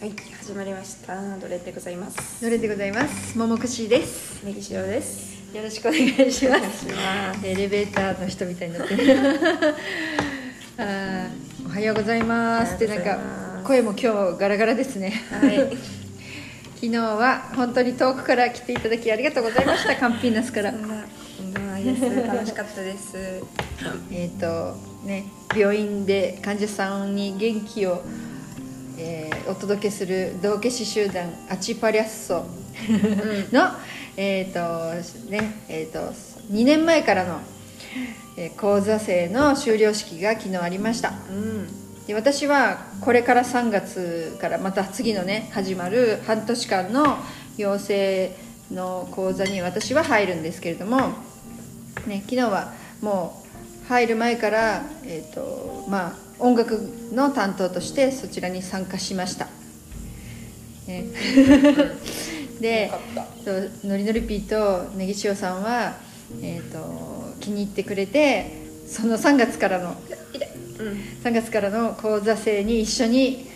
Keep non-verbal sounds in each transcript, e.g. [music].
はい始まりました。どれでございます。のれでございます。ももくしです。ネギ塩です。よろしくお願いします。お願いします。エレベーターの人みたいになってる。[laughs] あーおはようございます。ってなんおはようございかます。声も今日ガラガラですね。はい。[laughs] 昨日は本当に遠くから来ていただきありがとうございました。[laughs] カンピーナスから。そんなとんでもないです楽しかったです。えっ、とね病院で患者さんに元気を、えーお届けする道化師集団アチパリャッソ。の、えっ、とねえっ、と2年前からの、えー講座生の修了式が昨日ありました。うん。で私はこれから3月からまた次のね始まる半年間の養成の講座に私は入るんですけれども、ね、昨日はもう入る前から、えーとまあ、音楽の担当としてそちらに参加しました、ね、[laughs] でよかった。そうのりのりピーとネギ塩さんは、えー、と気に入ってくれてその3月からの痛い。うん。3月からの講座生に一緒に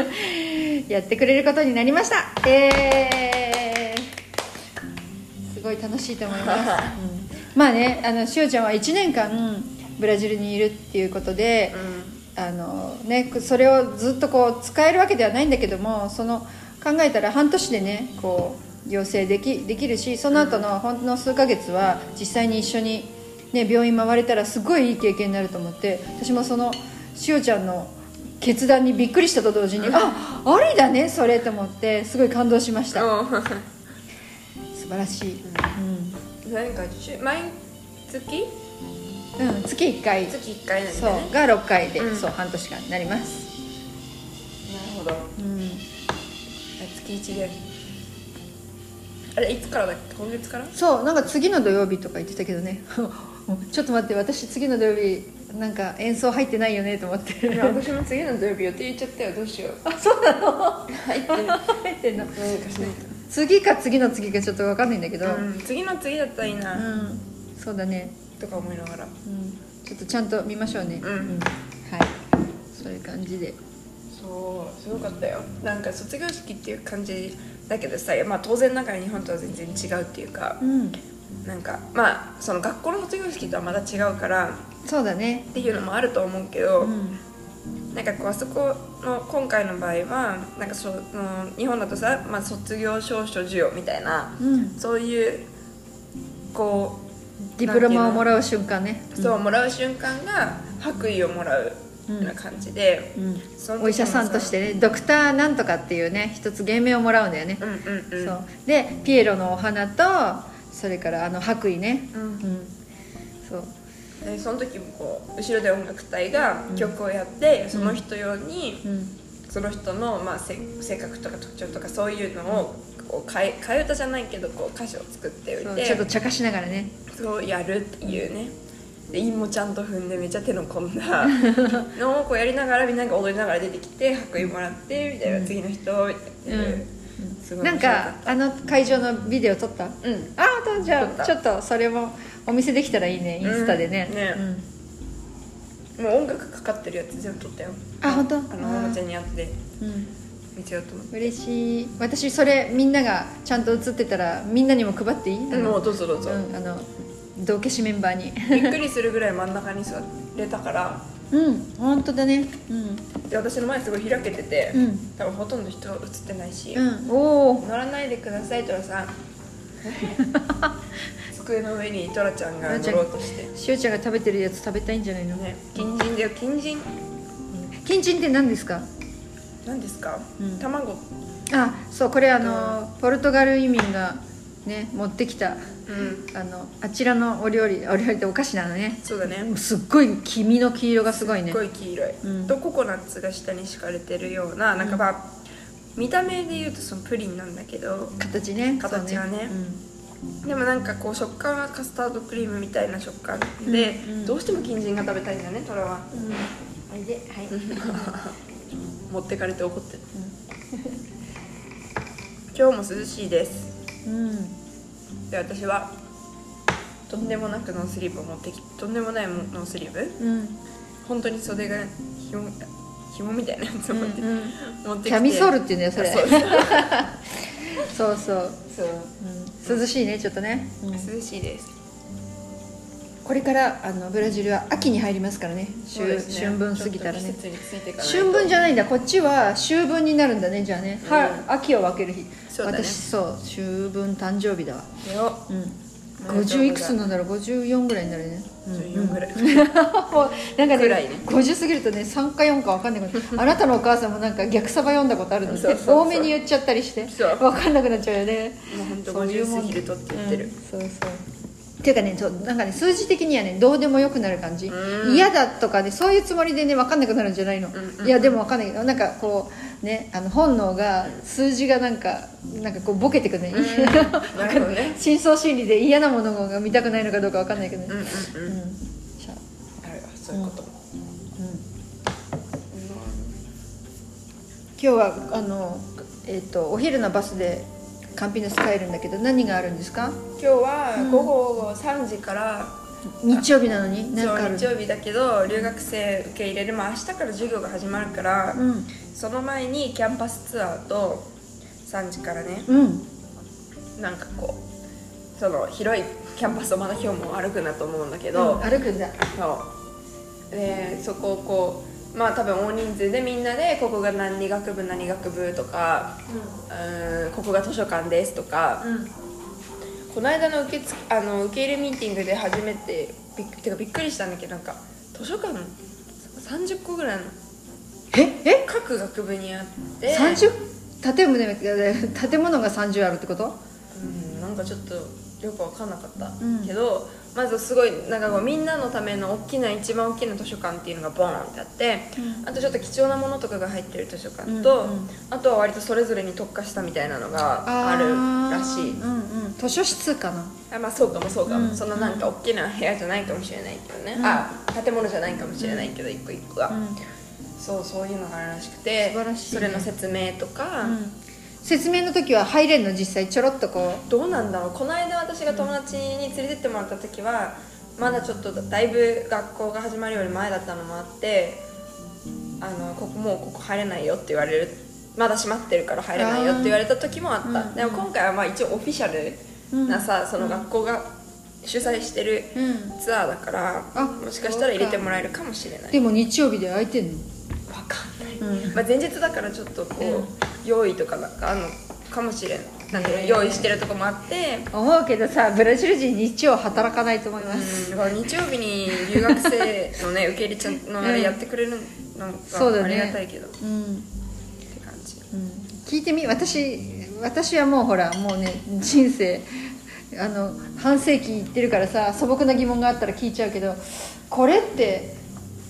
[laughs] やってくれることになりました。えー、すごい楽しいと思います、[laughs] うん。まあねあのしおちゃんは1年間ブラジルにいるっていうことで、あのね、それをずっとこう使えるわけではないんだけどもその考えたら半年でねこう養成できできるしその後のほんの数ヶ月は実際に一緒に、ね、病院回れたらすごいいい経験になると思って私もそのしおちゃんの決断にびっくりしたと同時にあありだねそれと思ってすごい感動しました。うん。素晴らしい、なん。かしゅ毎月？うんうん、月1回。月1回なんそうが6回で、うん。そう半年間になります、なるほど。うん、月1で。あれいつからだっけ？今月から？そうなんか次の土曜日とか言ってたけどね。[laughs] ちょっと待って私次の土曜日なんか演奏入ってないよねと思って。私も次の土曜日予定言っちゃったよ。どうしよう。[laughs] あそうなの？入ってる。入ってんの？どうにかしない次か次の次かちょっと分かんないんだけど。と、うん、次の次だったらいいな、うん。そうだね、とか思いながら。うん、ちょっとちゃんと見ましょうね。うん。はい。そういう感じで。そうすごかったよ。なんか卒業式っていう感じだけどさ、まあ、当然ながら日本とは全然違うっていうかうん。なんかまあその学校の卒業式とはまた違うからそうだね。っていうのもあると思うけど、うん。なんかこうあそこの今回の場合はなんかその日本だとさ、まあ、卒業証書授与みたいな、うん。そういうこディプロマをもらう瞬間ね。うそうもらう瞬間が白衣をもらうような感じで、お医者さんとしてねドクターなんとかっていうね一つ芸名をもらうんだよね、うんうんうん。そう。でピエロのお花とそれからあの白衣ね。うん。うん。そう。でその時もこう後ろで音楽隊が曲をやって、その人用に、うん。その人の、まあ、せ性格とか特徴とかそういうのをこう替え替え歌じゃないけどこう歌詞を作っておいてちょっと茶化しながらね。そうやるっていうね。で韻もちゃんと踏んでめっちゃ手の込んだ [laughs] のをこうやりながらみんなが踊りながら出てきて白衣もらってみたいな、次の人みたいなやってる、すごいなんかあの会場のビデオ撮った？うん。ああとじゃあちょっとそれもお見せできたらいいねインスタでね,、うんね。うん。もう音楽かかってるやつ全部撮ったよ。あ本当？あのおもちゃにあって。うん見せようと思嬉しい。私それみんながちゃんと映ってたらみんなにも配っていい、うん。もうどうぞどうぞ、うんあの同化師メンバーに。びっくりするぐらい真ん中に座れたから。うん本当だね。うん。で私の前すごい開けてて、うん。多分ほとんど人映ってないし、うん。おお乗らないでくださいトラさん。[laughs] 机の上にトラちゃんが乗ろうとして。しおちゃんが食べてるやつ食べたいんじゃないの、ね金人だよ金人キンチンって何ですか？何ですか、うん。卵。あそうこれあの、ポルトガル移民がね持ってきたうん。あのあちらのお料理お料理ってお菓子なのね。そうだね。すっごい黄身の黄色がすごいね。すっごい黄色い、うん。とココナッツが下に敷かれてるようななんかまあ、見た目で言うとそのプリンなんだけど形ね。形はね。でもなんかこう食感はカスタードクリームみたいな食感で、どうしても金人が食べたいんだよね。トラはうん、うん、おいではい、持ってかれて怒ってる。今日も涼しいです。うん。で私はとんでもなくノースリーブを持ってきとんでもないノースリーブ？うん。本当に袖がひも紐みたいなやつを持って,、うんうん。持ってきて。キャミソールっていうんだよそれ。そう。[laughs] そうそう、そう。うん。涼しいねちょっとね、うん。涼しいですこれからあのブラジルは秋に入りますからね。そうですね。春分過ぎたらね。春分じゃないんだ。こっちは秋分になるんだねじゃあね、うん。は秋を分ける日。そうだね。私そう秋分誕生日だわ。よ。うん。おめでとうございます。50いくつなんだろう？54ぐらいになるね、うん。14ぐらい、[laughs] もうなんかねくらいね。50過ぎるとね3か4か分かんないこと [laughs] あなたのお母さんもなんか逆サバ読んだことあるんですそうそうそう。多めに言っちゃったりして。分かんなくなっちゃうよね。もう本当そういうもん50過ぎるとって言ってる、うん。そうそうっていうかねそうなんかね数字的にはねどうでもよくなる感じ。うん。嫌だとかねそういうつもりでね分かんなくなるんじゃないの、んうんいやでも分かんないけどなんかこうねあの本能が数字がなんかなんかこうボケてくね、[laughs] ね。深層心理で嫌なものが見たくないのかどうか分かんないけどね。うんうんうん。うん。しゃあるわそういうこと。も、今日はあの、えっとお昼のバスでカンピナス帰るんだけど何があるんですか？今日は午後3時から、日曜日なのに何か日曜日だけど留学生受け入れる、まあ、明日から授業が始まるから、うん。その前にキャンパスツアーと3時からね。うん。なんかこうその広いキャンパスをまだ今日も歩くなと思うんだけど、歩くんだ。そう。でそこをこうまあ多分大人数でみんなでここが何学部何学部とか、うん、ここが図書館ですとか、うん。この間の受けあの受け入れミーティングで初めてびってかびっくりしたんだけどなんか図書館30個ぐらいのえ？え？各学部にあって。30建物建物が30あるってこと？うんなんかちょっとよく分かんなかった、うん。けどまずすごいなんかこうみんなのための大きな一番大きな図書館っていうのがボーンってあって、あとちょっと貴重なものとかが入ってる図書館と、うんうん。あとは割とそれぞれに特化したみたいなのがあるらしい。うんうん。図書室かな。あまあそうかもそうかも、うん。そのなんか大きな部屋じゃないかもしれないけどね、うん。あ建物じゃないかもしれないけど、一個一個が、うん。そうそういうのがあるらしくてね。それの説明とか、説明の時は入れるの実際ちょろっとこどうなんだろう。この間私が友達に連れてってもらった時はまだちょっとだいぶ学校が始まるより前だったのもあってあのここもうここ入れないよって言われる。まだ閉まってるから入れないよって言われた時もあった、うん。でも今回はまあ一応オフィシャルなさ、その学校が主催してるう、うん、ツアーだから、あもしかしたら入れてもらえるかもしれない。でも日曜日で空いてんの？わかんない、うん。まあ、前日だからちょっとこう、うん用意とかなんかあるのかもしれん。なんか用意してるとこもあって、思うけどさブラジル人日曜働かないと思います、うん、だから日曜日に留学生のね [laughs] 受け入れちゃんのあれやってくれるのがあそうだね。りがたいけど、っうん。て感じ。うん。聞いてみ私私はもうほらもうね人生あの半世紀いってるからさ素朴な疑問があったら聞いちゃうけどこれって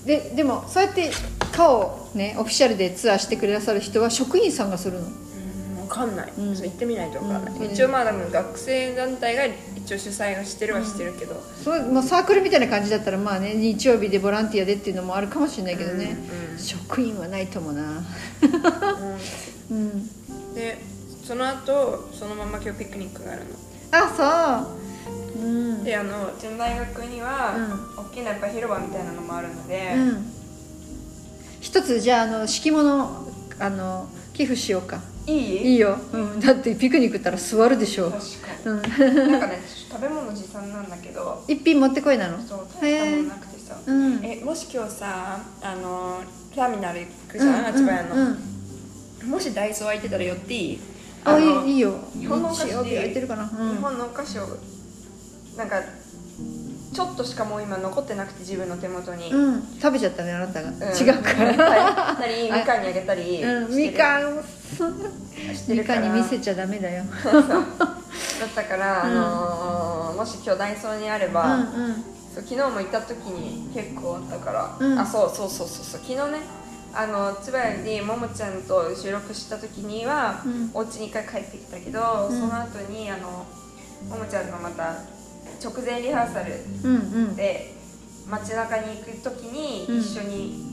ででもそうやって顔ねオフィシャルでツアーしてくださる人は職員さんがするの。うん分かんない、うん。行ってみないと分かんない、うん。一応まあ多分学生団体が一応主催がしてるはしてるけど、そうまあ、サークルみたいな感じだったらまあね日曜日でボランティアでっていうのもあるかもしれないけどね、うん職員はないともな。うん。うん。でその後そのまま今日ピクニックがあるの。あそう。うん。であのうちの大学には、大きなやっぱ広場みたいなのもあるので、うん一つじゃああの敷物あの寄付しようか。いい？いいよ、うん、だってピクニック行ったら座るでしょ確かうん。になんかね食べ物持参なんだけど。一品持ってこいなの？そう大したものなくてさ、うん。えもし今日さあのターミナル行くじゃん、うん。あちばやの、うん。もしダイソー空いてたら寄っていい？あのいいよ。日本のお菓子で空いてるかな、うん、日本のお菓子をなんかちょっとしかもう今残ってなくて自分の手元に、うん、食べちゃったねあなたが、うん。違うから、[laughs] はい。何？みかんにあげたりうん、みかんみるかんに見せちゃダメだよ。だったから、あのーもし今日ダイソーにあれうんば、うん。そう昨日も行った時に結構あったから、うん。あそうそうそうそうそう。昨日ねあの千葉屋にももちゃんと収録した時には、うん。お家に一回帰ってきたけど、うん。その後にあのももちゃんのまた直前リハーサルで街中に行く時にうん。一緒に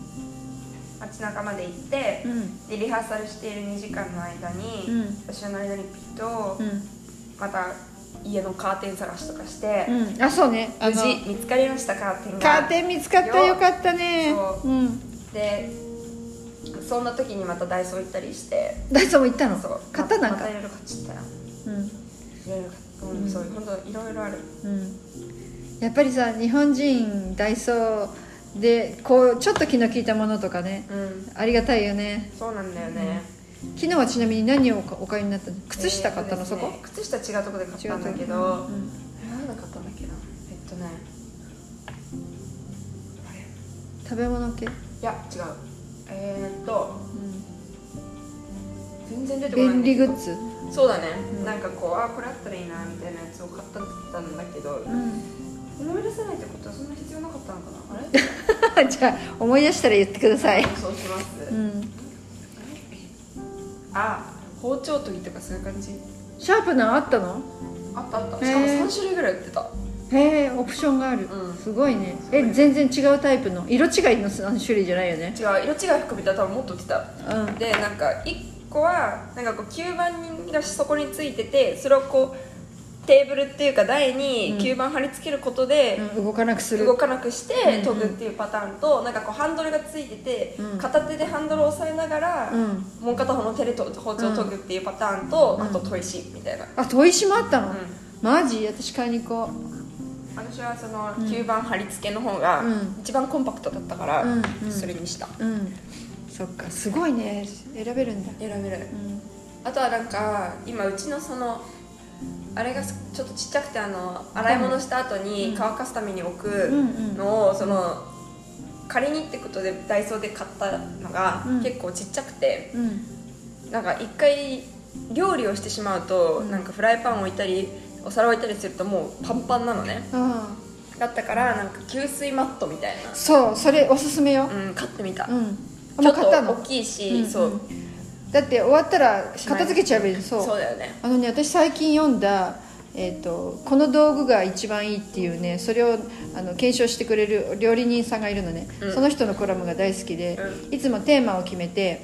街中まで行って、うん。でリハーサルしている2時間の間に、うん。私の間にピッと、うん。また家のカーテン探しとかして、うん、あそうね。無事見つかりましたカーテンが。カーテン見つかったよかったね。そううん。でそんな時にまたダイソー行ったりして。ダイソーも行ったの？そう。買ったなんか？またいろいろ買っちゃったよ。うん。いろいろ買ったうん、そう本当いろいろある。うん。やっぱりさ日本人ダイソーでこうちょっと気の利いたものとかねうん。ありがたいよね。そうなんだよね、昨日はちなみに何をお買いになったの？靴下買ったの、えーとですそこ？ね靴下違うとこで買ったんだけど、うんうんえなんだ買ったんだっけなえっとね食べ物系、いや違う。えー、っと全然出てこない。便利グッズ、そうだね、うん。なんかこうあこれあったらいいなみたいなやつを買ったんだけど、思い出せないってことはそんな必要なかったのかな？あれ？[laughs] じゃあ思い出したら言ってください、そうします、うん、あ包丁研ぎとかそういう感じ？シャープナーあったの？あったあった。しかもへー3種類ぐらい売ってた。へえオプションがある、うん。すごいね。え全然違うタイプの。色違いの3種類じゃないよね。違う色違い含めたら多分もっと売ってた。うん。でなんか1個はなんかこう吸盤がそこについててそれをこうテーブルっていうか台に吸盤貼り付けることで、うん。動かなくする。動かなくしてうん研ぐっていうパターンと、なんかこうハンドルがついてて、うん。片手でハンドルを押さえながら、うん。もう片方の手でと包丁を研ぐっていうパターンと、うん。あと砥石みたいな、あ砥石もあったの、うん。マジ？私買いに行こ私はその吸盤貼り付けの方がうん。一番コンパクトだったから、うん。うん。それにした。ううんそっかすごいね。選べるんだ。選べる。うん。あとはなんか今うちのそのあれがちょっとちっちゃくてあの洗い物した後に乾かすために置くのをその仮にってことでダイソーで買ったのがうん。結構ちっちゃくてうん。なんか一回料理をしてしまうとうん。なんかフライパン置いたりお皿置いたりするともうパンパンなのね。あだったからなんか吸水マットみたいあそうそれおすすめよ。なうん買ってみた。うん、あちょっと大きいし、うんそう、うんだって終わったら片付けちゃえばいいそう。そうだよね。あのね私最近読んだ、えーと「この道具が一番いい」っていうねそれをあの検証してくれる料理人さんがいるのね、うん。その人のコラムが大好きで、いつもテーマを決めて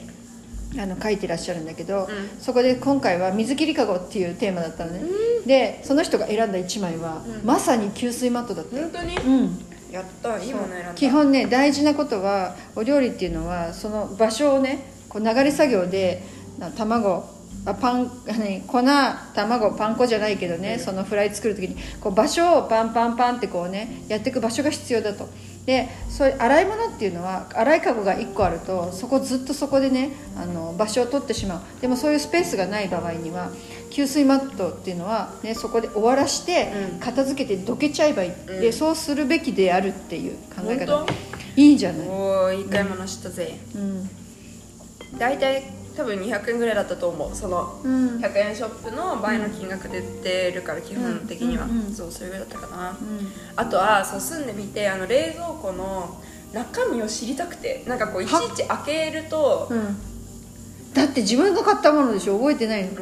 あの書いてらっしゃるんだけど、ん。そこで今回は水切りかごっていうテーマだったのね、でその人が選んだ1枚は、うん。まさに給水マットだったよ。本当に？うんやったいいもの選んだ。基本ね大事なことはお料理っていうのはその場所をねこう流れ作業でな卵あパン何粉卵パン粉じゃないけどね、そのフライ作る時にこう場所をパンパンパンってこうねやっていく場所が必要だと。でそういう洗い物っていうのは洗いかごが1個あるとそこずっとそこでねあの場所を取ってしまう。でもそういうスペースがない場合には給水マットっていうのは、ね、そこで終わらしてうん。片付けてどけちゃえばいい、うん。でそうするべきであるっていう考え方。本いいんじゃない、おーいい買い物したぜ、うん。大体多分200円ぐらいだったと思う。そのうん。100円ショップの倍の金額で売ってるから基本的には、そうそれぐらいだったかな、うん。あとはそう住んでみてあの冷蔵庫の中身を知りたくて。なんかこういちいち開けるとうん。だって自分が買ったものでしょ？覚えてないの。うん、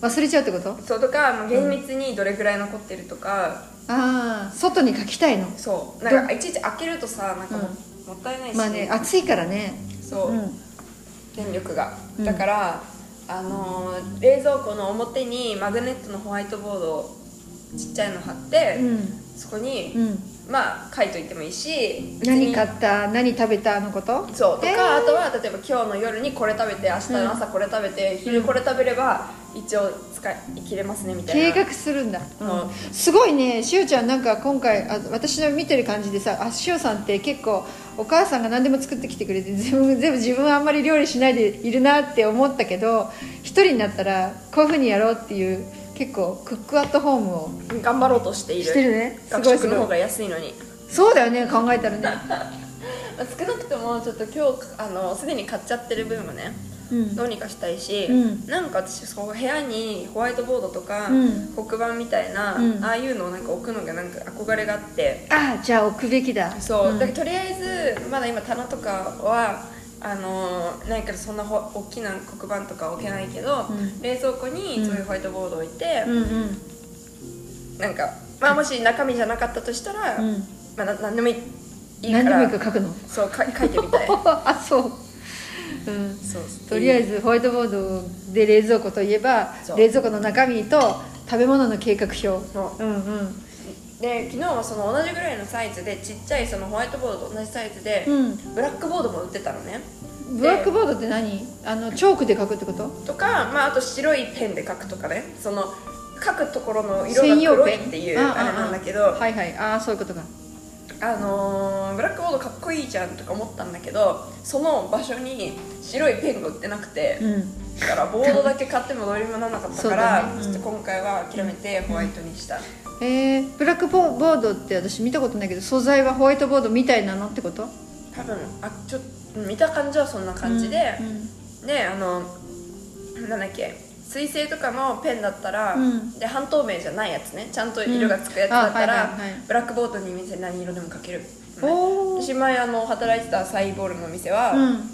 忘れちゃうってこと？そうとか厳密にどれぐらい残ってるとか、ああ外に書きたいの？そう。なんかいちいち開けるとさなんかも,、もったいないし、まあね暑いからね。そう、うん電力が、うん。だから、あのー冷蔵庫の表にマグネットのホワイトボードをちっちゃいの貼って、うん。そこに、うん。まあ書いといてもいいし何買った何食べたのこと？そう。とか、えー。あとは例えば今日の夜にこれ食べて明日の朝これ食べて、昼これ食べれば一応使い切れますねみたいな。計画するんだ、うん。すごいね。しおちゃんなんか今回あ私の見てる感じでさあしおさんって結構お母さんが何でも作ってきてくれて [laughs] 全部全部自分はあんまり料理しないでいるなって思ったけど一人になったらこういうふうにやろうっていう結構クックアットホームを頑張ろうとしている。してるね。す学ごいすごい。食の方が安いのに。そうだよね考えたらね。[laughs] 少なくともちょっと今日あのすでに買っちゃってる分をねうんどうにかしたいし、うん。なんか私そう部屋にホワイトボードとか、うん。黒板みたいな、うん。ああいうのをなんか置くのがなんか憧れがあって。ああじゃあ置くべきだ。そう、ん。だからとりあえずまだ今棚とかはあのーないからそんなほ大きな黒板とか置けないけど、うん。冷蔵庫にそういうホワイトボードを置いて、うんうん。なんか、まあ、もし中身じゃなかったとしたら、うん。まあ、な何でもいいいいか何でもいらいか書くの？そうか書いてみたい。[laughs] あそううん。そう。とりあえずホワイトボードで冷蔵庫といえばそう。冷蔵庫の中身と食べ物の計画表。そう。うんうん。で昨日はその同じぐらいのサイズでちっちゃいそのホワイトボードと同じサイズで、うん。ブラックボードも売ってたのね。ブラックボードって何？あのチョークで書くってこと？とか、まあ、あと白いペンで書くとかね。その書くところの色が専用ペン？黒いっていうあれなんだけど。はいはい。ああそういうことかあのーブラックボードかっこいいじゃんとか思ったんだけどその場所に白いペンが売ってなくて、うん。だからボードだけ買ってもどうにもならなかったから、だね。うんちょっと今回は諦めてホワイトにした、えー、ブラックボードって私見たことないけど素材はホワイトボードみたいなのってこと？多分。あちょ見た感じはそんな感じで、うん。であのなんだっけ水性とかのペンだったら、うん。で半透明じゃないやつね。ちゃんと色がつくやつだったら、うんあはいはいはい。ブラックボードに見せ何色でも描ける、おー。私前あの働いてたサイボールのお店は、うん。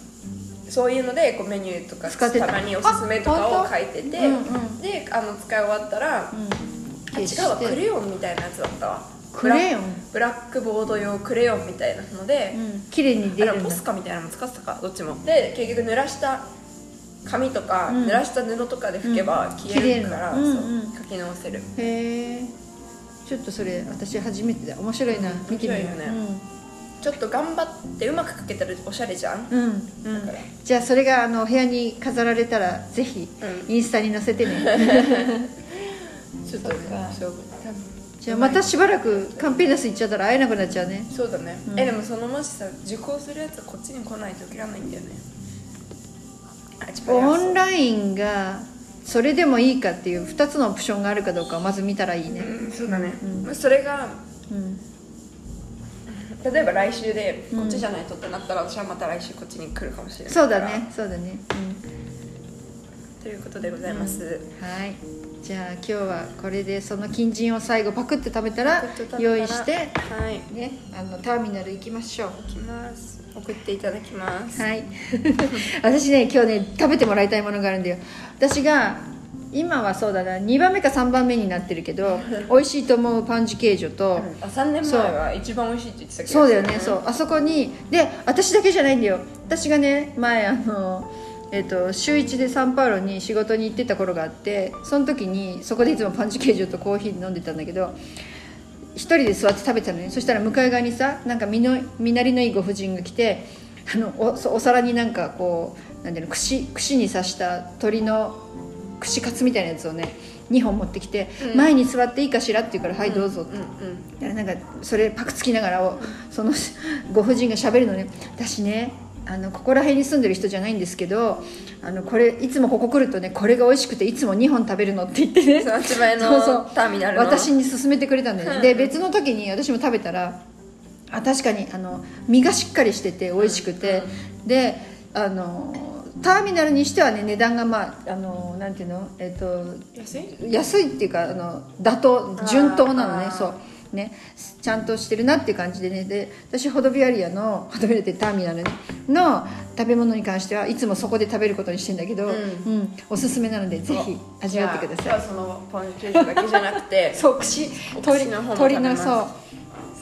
そういうのでこうメニューとかた。たまにおすすめとかを書いてて、うんうん。であの使い終わったら、うん。あ違うわクレヨンみたいなやつだったわ。クレヨン？ブラックボード用クレヨンみたいなので、うん。綺麗に出るんだ。ポスカみたいなのも使ってたかどっちも。で結局濡らした紙とか、うん。濡らした布とかで拭けば消えるから、うん書き直せる。へえ。ちょっとそれ私初めてだ。面白いな見てみよう。面白いよね。ちょっと頑張ってうまく書けたらおしゃれじゃん、うん、じゃあそれがあの部屋に飾られたらぜひうインスタに載せてね。[laughs] ちょっとじゃあまたしばらくカンペーナス行っちゃったら会えなくなっちゃうね。そうだね、うん。えでもそのもしさ受講するやつはこっちに来ないと受けられないんだよねオンラインがそれでもいいかっていう2つのオプションがあるかどうかをまず見たらいいね。うんそうだね、うん。まあそれがうん。例えば来週でうん。こっちじゃないとってなったら、私はまた来週こっちに来るかもしれないそうだねそうだね。ということでございます、うん。はいじゃあ今日はこれでその金人を最後パクって食べたら用意してはい。ねあのターミナル行きましょう。行きます。送っていただきます。はい。[laughs] 私ね今日ね食べてもらいたいものがあるんだよ。私が今はそうだな2番目か3番目になってるけど [laughs] 美味しいと思うパンジケージョと、あ3年前は一番美味しいって言ってたけど。そうだよねそう。あそこにで私だけじゃないんだよ。私がね前あのえっと週1でサンパウロに仕事に行ってた頃があってその時にそこでいつもパンチケージョとコーヒー飲んでたんだけど一人で座って食べてたのね。そしたら向かい側にさなんか身の身なりのいいご婦人が来てあのおそお皿になんかこうなんていうの串串に刺した鶏の串カツみたいなやつをね2本持ってきて、うん。前に座っていいかしらって言うから「はいどうぞ」ってうんうん。なんかそれパクつきながらをそのご婦人がしゃべるのね。私ねあのここら辺に住んでる人じゃないんですけどあのこれいつもここ来るとねこれが美味しくていつも2本食べるのって言ってねそうそう。ターミナルの。私に勧めてくれたんだよね。[laughs] で別の時に私も食べたらあ確かにあの身がしっかりしてて美味しくて、であのターミナルにしてはね値段がまああのなんていうの？えっ、と安い？安いっていうかあの妥当順当なのね。そうねちゃんとしてるなっていう感じでね。で私ホドビアリアのホドビアリアってターミナル、ね、の食べ物に関してはいつもそこで食べることにしてんだけど、うん。うんおすすめなのでぜひ味わってください。じゃあそのパンケーキだけじゃなくて [laughs] そう串お鳥串の方鳥のそう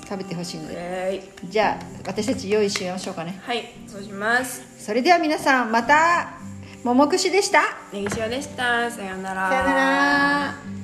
食べてほしいので。えじゃあ私たち用意しましょうかね。はいそうします。それでは皆さんまたもも串でした。ネギ塩でした。さようなら。さよなら